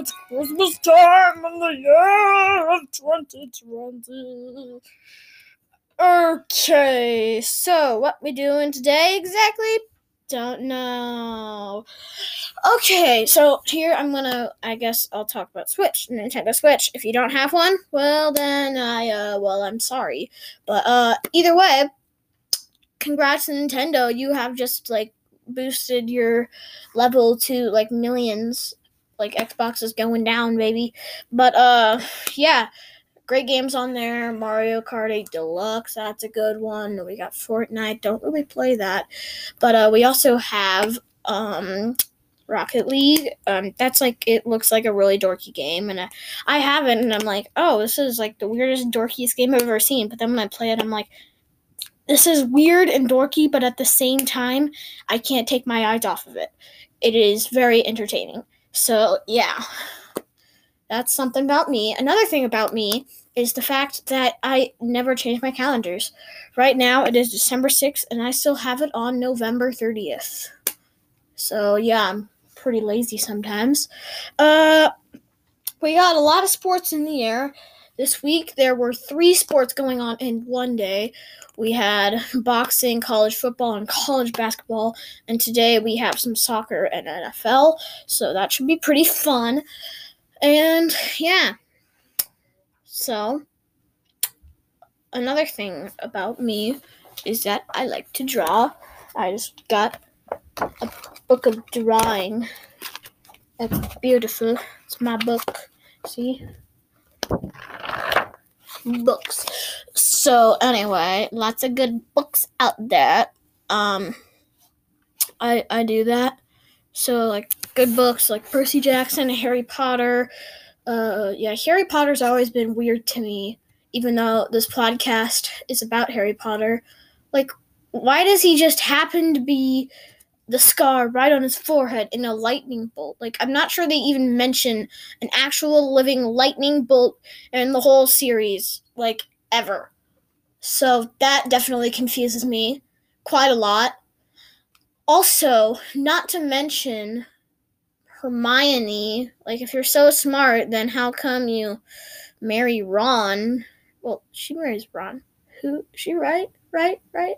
It's Christmas time in the year of 2020. Okay, so what we doing today exactly? Don't know. Okay, so here I'm gonna. I guess I'll talk about Switch, Nintendo Switch. If you don't have one, well then I uh well I'm sorry, but uh either way, congrats Nintendo. You have just like boosted your level to like millions. Like Xbox is going down, baby. But uh yeah, great games on there. Mario Kart 8 Deluxe, that's a good one. We got Fortnite, don't really play that. But uh we also have um Rocket League. Um that's like it looks like a really dorky game and I, I have it and I'm like, "Oh, this is like the weirdest dorkiest game I've ever seen." But then when I play it, I'm like, this is weird and dorky, but at the same time, I can't take my eyes off of it. It is very entertaining. So, yeah. That's something about me. Another thing about me is the fact that I never change my calendars. Right now, it is December 6th, and I still have it on November 30th. So, yeah, I'm pretty lazy sometimes. Uh, we got a lot of sports in the air. This week, there were three sports going on in one day. We had boxing, college football, and college basketball. And today we have some soccer and NFL. So that should be pretty fun. And yeah. So, another thing about me is that I like to draw. I just got a book of drawing. That's beautiful. It's my book. See? Books. So anyway, lots of good books out there. Um I I do that. So like good books like Percy Jackson, Harry Potter. Uh yeah, Harry Potter's always been weird to me even though this podcast is about Harry Potter. Like why does he just happen to be the scar right on his forehead in a lightning bolt. Like, I'm not sure they even mention an actual living lightning bolt in the whole series, like, ever. So that definitely confuses me quite a lot. Also, not to mention Hermione. Like, if you're so smart, then how come you marry Ron? Well, she marries Ron. Who? She right? Right? Right?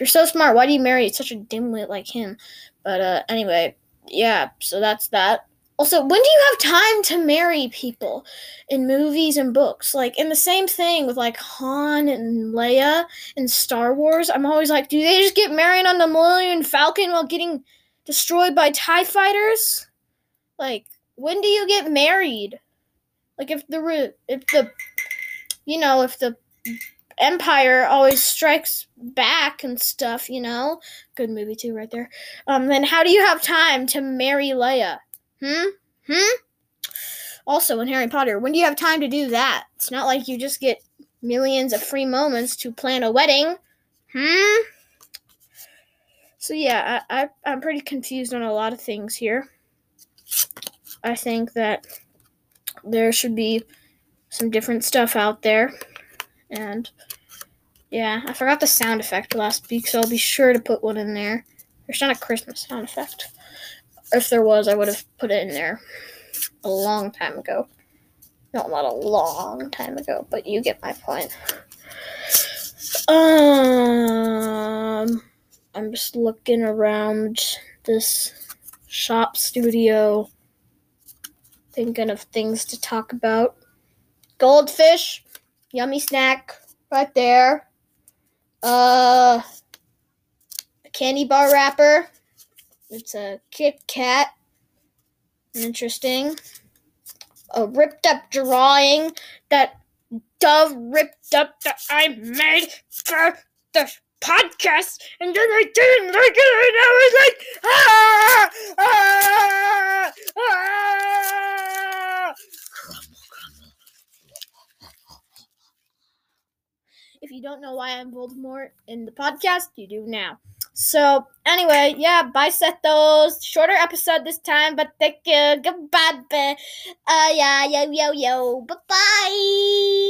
You're so smart, why do you marry such a dimwit like him? But uh, anyway, yeah. So that's that. Also, when do you have time to marry people in movies and books? Like, in the same thing with like Han and Leia in Star Wars, I'm always like, do they just get married on the Millennium Falcon while getting destroyed by TIE fighters? Like, when do you get married? Like, if the, if the, you know, if the Empire always strikes back and stuff, you know? Good movie too, right there. Um, then how do you have time to marry Leia? Hmm? Hmm? Also, in Harry Potter, when do you have time to do that? It's not like you just get millions of free moments to plan a wedding. Hmm? So yeah, I, I I'm pretty confused on a lot of things here. I think that there should be some different stuff out there. And yeah, I forgot the sound effect last week, so I'll be sure to put one in there. There's not a Christmas sound effect. If there was, I would have put it in there a long time ago. No, not a long time ago, but you get my point. Um, I'm just looking around this shop studio, thinking of things to talk about. Goldfish, yummy snack right there. Uh, a candy bar wrapper. It's a Kit Kat. Interesting. A ripped up drawing that Dove ripped up that I made for the podcast, and then I didn't like it, and I was like, ah, ah, ah. If you don't know why I'm Voldemort in the podcast, you do now. So anyway, yeah, bye those Shorter episode this time, but thank you. Goodbye. Uh yeah, yo yo yo. Bye bye.